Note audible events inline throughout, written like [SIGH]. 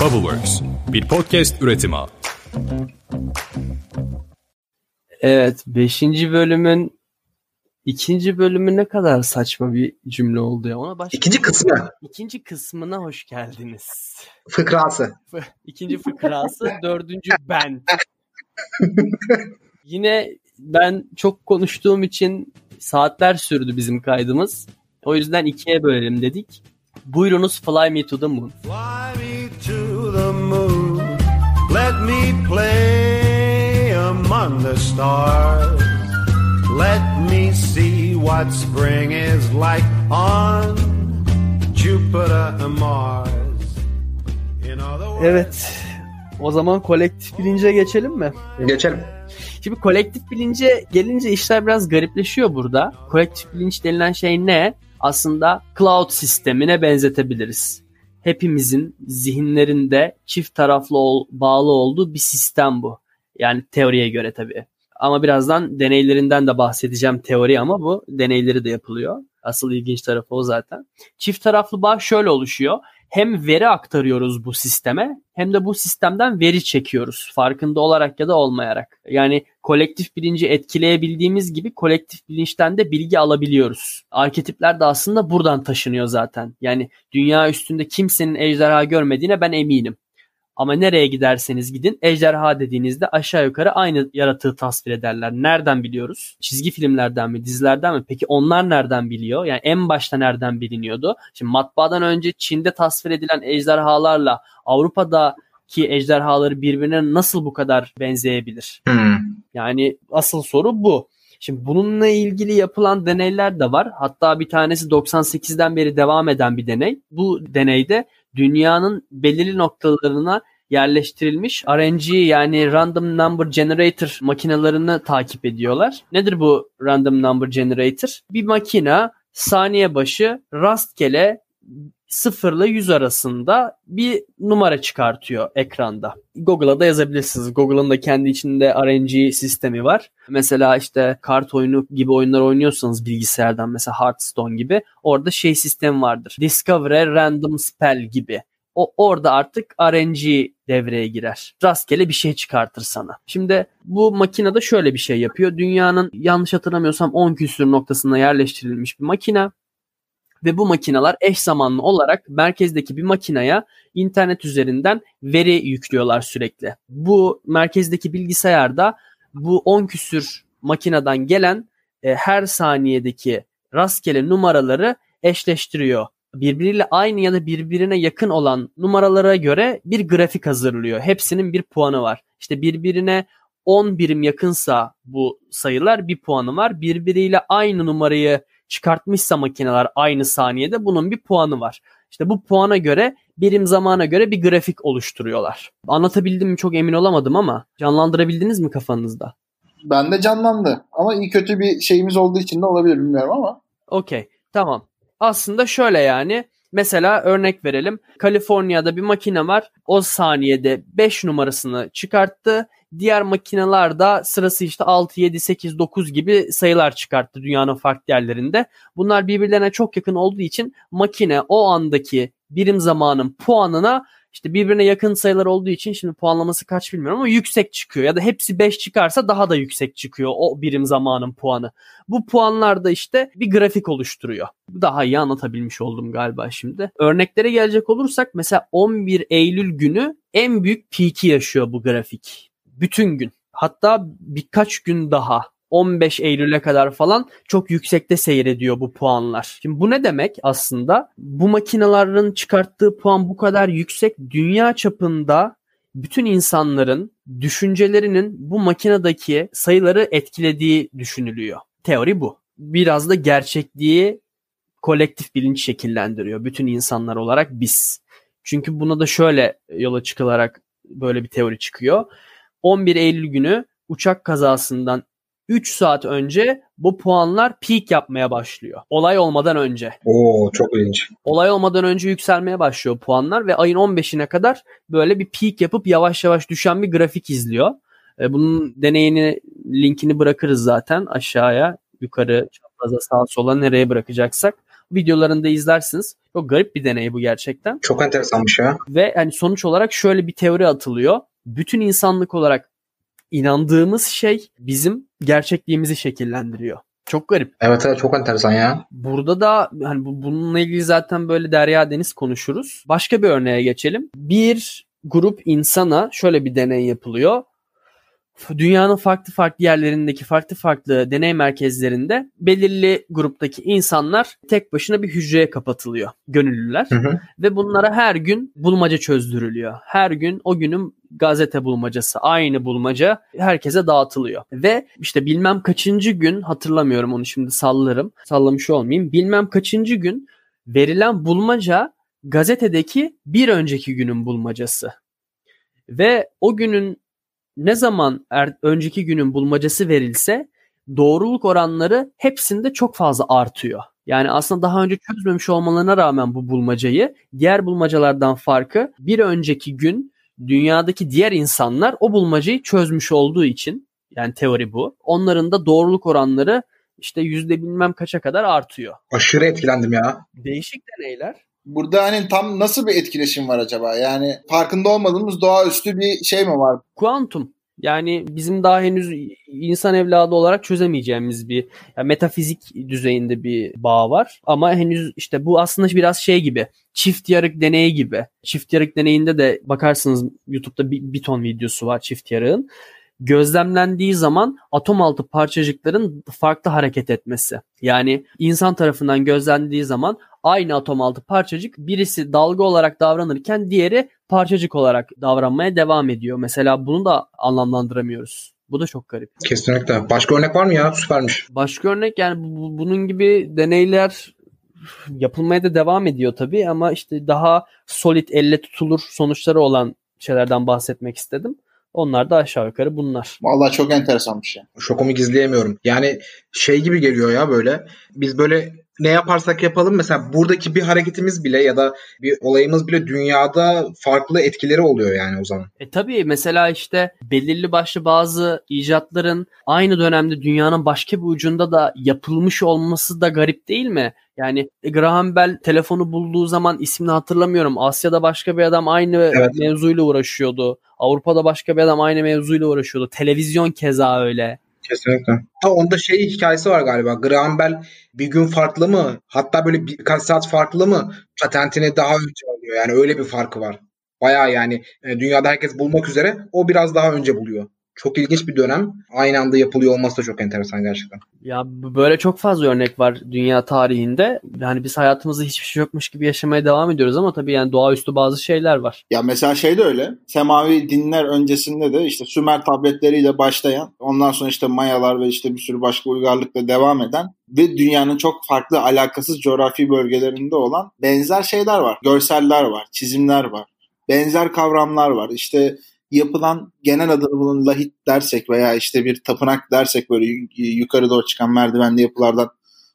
Bubbleworks, bir podcast üretimi. Evet, 5. bölümün ikinci bölümü ne kadar saçma bir cümle oldu ya. Ona başka İkinci kısmı. İkinci kısmına hoş geldiniz. Fıkrası. İkinci fıkrası, [LAUGHS] dördüncü ben. Yine ben çok konuştuğum için saatler sürdü bizim kaydımız. O yüzden ikiye bölelim dedik. Buyurunuz Fly Me to the Moon. Fly me to the moon. Let me play among the stars. Let me see what spring is like on Jupiter and Mars. In other words, Evet. O zaman kolektif bilince geçelim mi? Geçelim. Şimdi kolektif bilince gelince işler biraz garipleşiyor burada. Kolektif bilinç denilen şey ne? Aslında cloud sistemine benzetebiliriz. Hepimizin zihinlerinde çift taraflı ol- bağlı olduğu bir sistem bu. Yani teoriye göre tabii. Ama birazdan deneylerinden de bahsedeceğim teori ama bu deneyleri de yapılıyor. Asıl ilginç tarafı o zaten. Çift taraflı bağ şöyle oluşuyor. Hem veri aktarıyoruz bu sisteme hem de bu sistemden veri çekiyoruz. Farkında olarak ya da olmayarak. Yani kolektif bilinci etkileyebildiğimiz gibi kolektif bilinçten de bilgi alabiliyoruz. Arketipler de aslında buradan taşınıyor zaten. Yani dünya üstünde kimsenin ejderha görmediğine ben eminim. Ama nereye giderseniz gidin ejderha dediğinizde aşağı yukarı aynı yaratığı tasvir ederler. Nereden biliyoruz? Çizgi filmlerden mi, dizilerden mi? Peki onlar nereden biliyor? Yani en başta nereden biliniyordu? Şimdi matbaadan önce Çin'de tasvir edilen ejderhalarla Avrupa'daki ejderhaları birbirine nasıl bu kadar benzeyebilir? Hmm. Yani asıl soru bu. Şimdi bununla ilgili yapılan deneyler de var. Hatta bir tanesi 98'den beri devam eden bir deney. Bu deneyde dünyanın belirli noktalarına yerleştirilmiş RNG yani Random Number Generator makinelerini takip ediyorlar. Nedir bu Random Number Generator? Bir makine saniye başı rastgele 0 ile 100 arasında bir numara çıkartıyor ekranda. Google'a da yazabilirsiniz. Google'ın da kendi içinde RNG sistemi var. Mesela işte kart oyunu gibi oyunlar oynuyorsanız bilgisayardan mesela Hearthstone gibi orada şey sistemi vardır. Discover a Random Spell gibi. O orada artık RNG devreye girer. Rastgele bir şey çıkartır sana. Şimdi bu makinede şöyle bir şey yapıyor. Dünyanın yanlış hatırlamıyorsam 10 küsür noktasına yerleştirilmiş bir makine ve bu makineler eş zamanlı olarak merkezdeki bir makineye internet üzerinden veri yüklüyorlar sürekli. Bu merkezdeki bilgisayarda bu 10 küsür makineden gelen e, her saniyedeki rastgele numaraları eşleştiriyor. Birbiriyle aynı ya da birbirine yakın olan numaralara göre bir grafik hazırlıyor. Hepsinin bir puanı var. İşte birbirine 10 birim yakınsa bu sayılar bir puanı var. Birbiriyle aynı numarayı çıkartmışsa makineler aynı saniyede bunun bir puanı var. İşte bu puana göre birim zamana göre bir grafik oluşturuyorlar. Anlatabildim mi çok emin olamadım ama canlandırabildiniz mi kafanızda? Bende canlandı. Ama iyi kötü bir şeyimiz olduğu için de olabilir bilmiyorum ama. Okey tamam. Aslında şöyle yani mesela örnek verelim. Kaliforniya'da bir makine var. O saniyede 5 numarasını çıkarttı. Diğer makineler de sırası işte 6, 7, 8, 9 gibi sayılar çıkarttı dünyanın farklı yerlerinde. Bunlar birbirlerine çok yakın olduğu için makine o andaki birim zamanın puanına işte birbirine yakın sayılar olduğu için şimdi puanlaması kaç bilmiyorum ama yüksek çıkıyor. Ya da hepsi 5 çıkarsa daha da yüksek çıkıyor o birim zamanın puanı. Bu puanlar da işte bir grafik oluşturuyor. Daha iyi anlatabilmiş oldum galiba şimdi. Örneklere gelecek olursak mesela 11 Eylül günü en büyük peak'i yaşıyor bu grafik. Bütün gün. Hatta birkaç gün daha 15 Eylül'e kadar falan çok yüksekte seyrediyor bu puanlar. Şimdi bu ne demek aslında? Bu makinelerin çıkarttığı puan bu kadar yüksek. Dünya çapında bütün insanların düşüncelerinin bu makinedeki sayıları etkilediği düşünülüyor. Teori bu. Biraz da gerçekliği kolektif bilinç şekillendiriyor. Bütün insanlar olarak biz. Çünkü buna da şöyle yola çıkılarak böyle bir teori çıkıyor. 11 Eylül günü uçak kazasından 3 saat önce bu puanlar peak yapmaya başlıyor. Olay olmadan önce. Oo çok ilginç. Olay olmadan önce yükselmeye başlıyor puanlar ve ayın 15'ine kadar böyle bir peak yapıp yavaş yavaş düşen bir grafik izliyor. E, bunun deneyini linkini bırakırız zaten aşağıya yukarı çapraza sağa sola nereye bırakacaksak. videolarında izlersiniz. Çok garip bir deney bu gerçekten. Çok enteresanmış ya. Ve hani sonuç olarak şöyle bir teori atılıyor. Bütün insanlık olarak inandığımız şey bizim gerçekliğimizi şekillendiriyor. Çok garip. Evet evet çok enteresan ya. Burada da hani bu, bununla ilgili zaten böyle derya deniz konuşuruz. Başka bir örneğe geçelim. Bir grup insana şöyle bir deney yapılıyor. Dünyanın farklı farklı yerlerindeki farklı farklı deney merkezlerinde belirli gruptaki insanlar tek başına bir hücreye kapatılıyor. Gönüllüler. Hı hı. Ve bunlara her gün bulmaca çözdürülüyor. Her gün o günün gazete bulmacası, aynı bulmaca herkese dağıtılıyor. Ve işte bilmem kaçıncı gün hatırlamıyorum onu şimdi sallarım. Sallamış olmayayım. Bilmem kaçıncı gün verilen bulmaca gazetedeki bir önceki günün bulmacası. Ve o günün ne zaman er, önceki günün bulmacası verilse doğruluk oranları hepsinde çok fazla artıyor. Yani aslında daha önce çözmemiş olmalarına rağmen bu bulmacayı diğer bulmacalardan farkı bir önceki gün dünyadaki diğer insanlar o bulmacayı çözmüş olduğu için yani teori bu. Onların da doğruluk oranları işte yüzde bilmem kaça kadar artıyor. Aşırı etkilendim ya. Değişik deneyler. Burada hani tam nasıl bir etkileşim var acaba? Yani farkında olmadığımız doğaüstü bir şey mi var? Kuantum. Yani bizim daha henüz insan evladı olarak çözemeyeceğimiz bir yani metafizik düzeyinde bir bağ var. Ama henüz işte bu aslında biraz şey gibi çift yarık deneyi gibi. Çift yarık deneyinde de bakarsınız YouTube'da bir, bir ton videosu var çift yarığın. Gözlemlendiği zaman atom altı parçacıkların farklı hareket etmesi. Yani insan tarafından gözlendiği zaman aynı atom altı parçacık birisi dalga olarak davranırken diğeri parçacık olarak davranmaya devam ediyor. Mesela bunu da anlamlandıramıyoruz. Bu da çok garip. Kesinlikle. Başka örnek var mı ya? Süpermiş. Başka örnek yani bu- bunun gibi deneyler yapılmaya da devam ediyor tabii ama işte daha solid elle tutulur sonuçları olan şeylerden bahsetmek istedim. Onlar da aşağı yukarı bunlar. Vallahi çok enteresanmış ya. Şokumu gizleyemiyorum. Yani şey gibi geliyor ya böyle. Biz böyle ne yaparsak yapalım mesela buradaki bir hareketimiz bile ya da bir olayımız bile dünyada farklı etkileri oluyor yani o zaman. E tabii mesela işte belirli başlı bazı icatların aynı dönemde dünyanın başka bir ucunda da yapılmış olması da garip değil mi? Yani Graham Bell telefonu bulduğu zaman ismini hatırlamıyorum. Asya'da başka bir adam aynı Evet. mevzuyla uğraşıyordu. Avrupa'da başka bir adam aynı mevzuyla uğraşıyordu. Televizyon keza öyle. Kesinlikle. Ha onda şey hikayesi var galiba. Graham Bell bir gün farklı mı? Hatta böyle birkaç saat farklı mı? Patentini daha önce alıyor. Yani öyle bir farkı var. Bayağı yani e, dünyada herkes bulmak üzere o biraz daha önce buluyor. Çok ilginç bir dönem. Aynı anda yapılıyor olması da çok enteresan gerçekten. Ya böyle çok fazla örnek var dünya tarihinde. Yani biz hayatımızda hiçbir şey yokmuş gibi yaşamaya devam ediyoruz ama tabii yani doğaüstü bazı şeyler var. Ya mesela şey de öyle. Semavi dinler öncesinde de işte Sümer tabletleriyle başlayan, ondan sonra işte Mayalar ve işte bir sürü başka uygarlıkla devam eden ve dünyanın çok farklı alakasız coğrafi bölgelerinde olan benzer şeyler var. Görseller var, çizimler var. Benzer kavramlar var. İşte yapılan genel adını bunun lahit dersek veya işte bir tapınak dersek böyle yu- yukarı doğru çıkan merdivenli yapılardan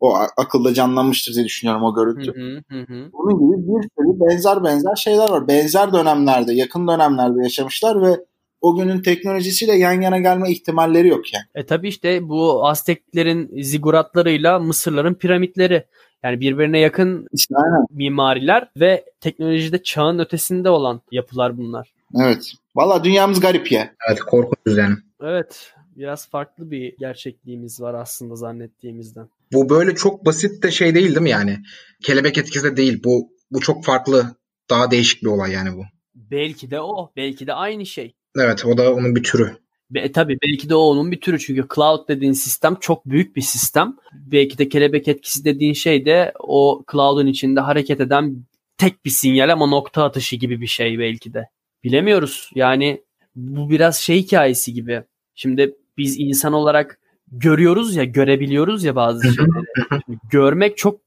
o akılda canlanmıştır diye düşünüyorum o görüntü. Hı hı, hı. Bunun gibi bir sürü benzer benzer şeyler var. Benzer dönemlerde, yakın dönemlerde yaşamışlar ve o günün teknolojisiyle yan yana gelme ihtimalleri yok yani. E tabii işte bu Azteklerin ziguratlarıyla Mısırların piramitleri. Yani birbirine yakın İşte aynen. mimariler ve teknolojide çağın ötesinde olan yapılar bunlar. Evet. Valla dünyamız garip ya. Evet korkunç yani. Evet biraz farklı bir gerçekliğimiz var aslında zannettiğimizden. Bu böyle çok basit de şey değil değil mi yani? Kelebek etkisi de değil. Bu bu çok farklı. Daha değişik bir olay yani bu. Belki de o, belki de aynı şey. Evet o da onun bir türü. Be, tabii belki de o onun bir türü çünkü cloud dediğin sistem çok büyük bir sistem. Belki de kelebek etkisi dediğin şey de o cloud'un içinde hareket eden tek bir sinyal ama nokta atışı gibi bir şey belki de. Bilemiyoruz. Yani bu biraz şey hikayesi gibi. Şimdi biz insan olarak görüyoruz ya, görebiliyoruz ya bazı şeyleri. Görmek çok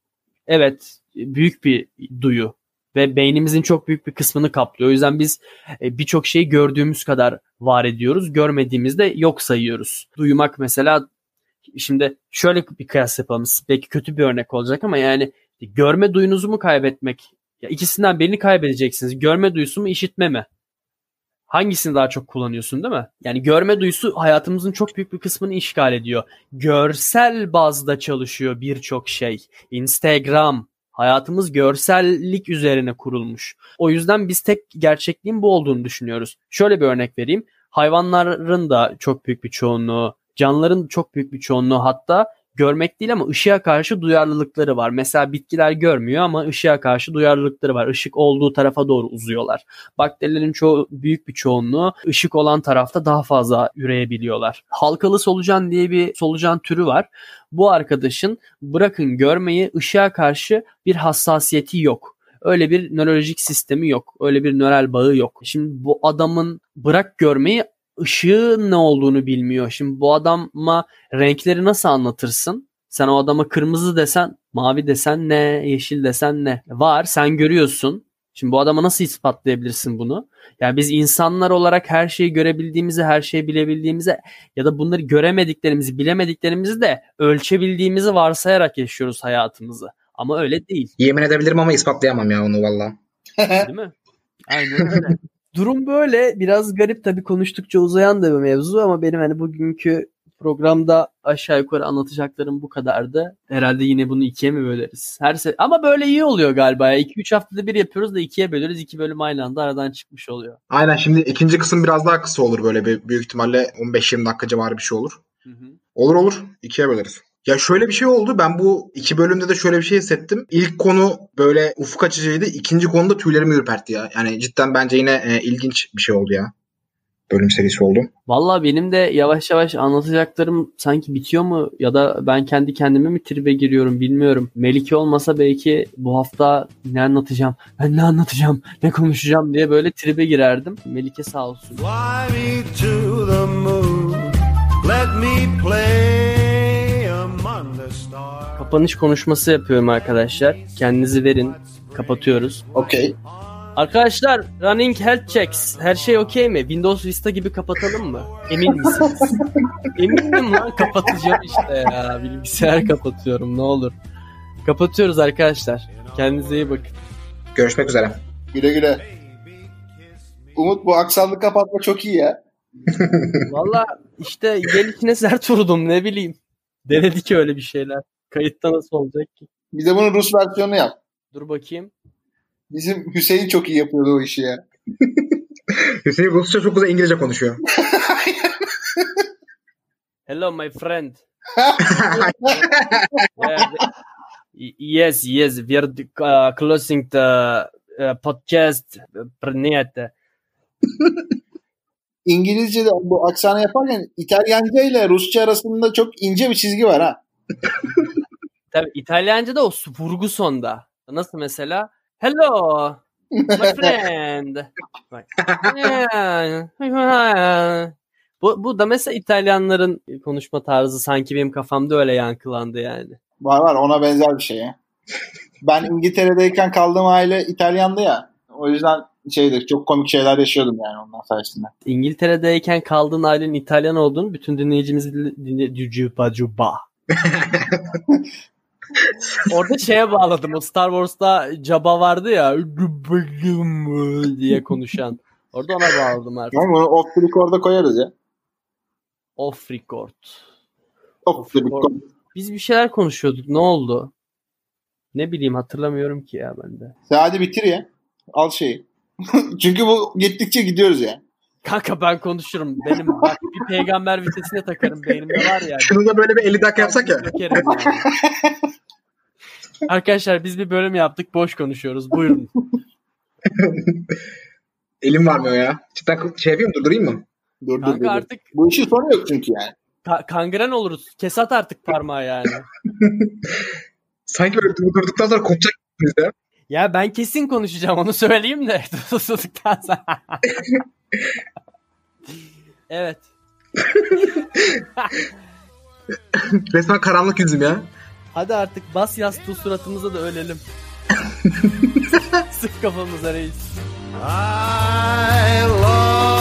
evet büyük bir duyu ve beynimizin çok büyük bir kısmını kaplıyor. O yüzden biz e, birçok şeyi gördüğümüz kadar var ediyoruz. Görmediğimizde yok sayıyoruz. Duymak mesela şimdi şöyle bir kıyas yapalım. Belki kötü bir örnek olacak ama yani görme duyunuzu mu kaybetmek? Ya ikisinden birini kaybedeceksiniz. Görme duyusu mu, işitme mi? Hangisini daha çok kullanıyorsun değil mi? Yani görme duyusu hayatımızın çok büyük bir kısmını işgal ediyor. Görsel bazda çalışıyor birçok şey. Instagram, Hayatımız görsellik üzerine kurulmuş. O yüzden biz tek gerçekliğin bu olduğunu düşünüyoruz. Şöyle bir örnek vereyim. Hayvanların da çok büyük bir çoğunluğu, canlıların çok büyük bir çoğunluğu hatta görmek değil ama ışığa karşı duyarlılıkları var. Mesela bitkiler görmüyor ama ışığa karşı duyarlılıkları var. Işık olduğu tarafa doğru uzuyorlar. Bakterilerin çoğu büyük bir çoğunluğu ışık olan tarafta daha fazla üreyebiliyorlar. Halkalı solucan diye bir solucan türü var. Bu arkadaşın bırakın görmeyi ışığa karşı bir hassasiyeti yok. Öyle bir nörolojik sistemi yok. Öyle bir nöral bağı yok. Şimdi bu adamın bırak görmeyi ışığın ne olduğunu bilmiyor. Şimdi bu adama renkleri nasıl anlatırsın? Sen o adama kırmızı desen, mavi desen ne, yeşil desen ne? Var, sen görüyorsun. Şimdi bu adama nasıl ispatlayabilirsin bunu? Yani biz insanlar olarak her şeyi görebildiğimizi, her şeyi bilebildiğimizi ya da bunları göremediklerimizi, bilemediklerimizi de ölçebildiğimizi varsayarak yaşıyoruz hayatımızı. Ama öyle değil. Yemin edebilirim ama ispatlayamam ya onu valla. Değil mi? Aynen öyle. [LAUGHS] Durum böyle. Biraz garip tabii konuştukça uzayan da bir mevzu ama benim hani bugünkü programda aşağı yukarı anlatacaklarım bu kadardı. Herhalde yine bunu ikiye mi böleriz? Her se ama böyle iyi oluyor galiba. 2-3 haftada bir yapıyoruz da ikiye bölüyoruz. İki bölüm aynı anda aradan çıkmış oluyor. Aynen şimdi ikinci kısım biraz daha kısa olur böyle bir, büyük ihtimalle 15-20 dakika civarı bir şey olur. Hı hı. Olur olur. ikiye böleriz. Ya şöyle bir şey oldu. Ben bu iki bölümde de şöyle bir şey hissettim. İlk konu böyle ufuk açıcıydı. İkinci konuda tüylerimi ürpertti ya. Yani cidden bence yine e, ilginç bir şey oldu ya. Bölüm serisi oldu. Valla benim de yavaş yavaş anlatacaklarım sanki bitiyor mu ya da ben kendi kendime mi tribe giriyorum bilmiyorum. Melike olmasa belki bu hafta ne anlatacağım, ben ne anlatacağım, ne konuşacağım diye böyle tribe girerdim. Melike sağ olsun. Fly me to the moon. Let me play. Kapanış konuşması yapıyorum arkadaşlar. Kendinizi verin. Kapatıyoruz. Okey. Arkadaşlar running health checks. Her şey okey mi? Windows Vista gibi kapatalım mı? Emin misiniz? [LAUGHS] Eminim lan kapatacağım işte ya. Bilgisayar kapatıyorum ne olur. Kapatıyoruz arkadaşlar. Kendinize iyi bakın. Görüşmek üzere. Güle güle. Umut bu aksanlı kapatma çok iyi ya. Valla işte gelişine sert vurdum ne bileyim. Denedik öyle bir şeyler. Kayıtta nasıl olacak ki? Bir de bunun Rus versiyonu yap. Dur bakayım. Bizim Hüseyin çok iyi yapıyordu o işi ya. [LAUGHS] Hüseyin Rusça çok güzel İngilizce konuşuyor. [LAUGHS] Hello my friend. [LAUGHS] yes, yes, we're uh, closing the uh, podcast. Uh, Niyette. İngilizce'de bu aksanı yaparken İtalyanca ile Rusça arasında çok ince bir çizgi var ha. Tabii İtalyanca'da o vurgu sonda. Nasıl mesela? Hello my friend. Bu, bu da mesela İtalyanların konuşma tarzı sanki benim kafamda öyle yankılandı yani. Var var ona benzer bir şey ya. Ben İngiltere'deyken kaldığım aile İtalyandı ya. O yüzden şeydir çok komik şeyler yaşıyordum yani ondan sayesinde. İngiltere'deyken kaldığın ailenin İtalyan olduğunu bütün dinleyicimiz dinle Cuba Cuba. [LAUGHS] Orada şeye bağladım. O Star Wars'ta Jabba vardı ya diye konuşan. Orada ona bağladım artık. Yani bunu off record'a koyarız ya. Off record. Off record. Biz bir şeyler konuşuyorduk. Ne oldu? Ne bileyim hatırlamıyorum ki ya ben de. Sen hadi bitir ya. Al şeyi. [LAUGHS] Çünkü bu gittikçe gidiyoruz ya. Kanka ben konuşurum. Benim bak bir peygamber vitesine takarım beynimde var ya. Şunu da böyle bir 50 dakika yapsak ya. Yani. Arkadaşlar biz bir bölüm yaptık. Boş konuşuyoruz. Buyurun. Elim varmıyor ya. Cidden şey yapayım durdurayım mı? Dur Kanka dur. artık Bu işin sonu yok çünkü yani. ka- kangren oluruz. Kesat artık parmağı yani. [LAUGHS] Sanki böyle durdurduktan sonra kopacak biz de. Ya ben kesin konuşacağım onu söyleyeyim de [LAUGHS] sonra. evet. [LAUGHS] Resmen karanlık yüzüm ya. Hadi artık bas yastığı suratımıza da ölelim. [LAUGHS] Sık kafamıza reis. I love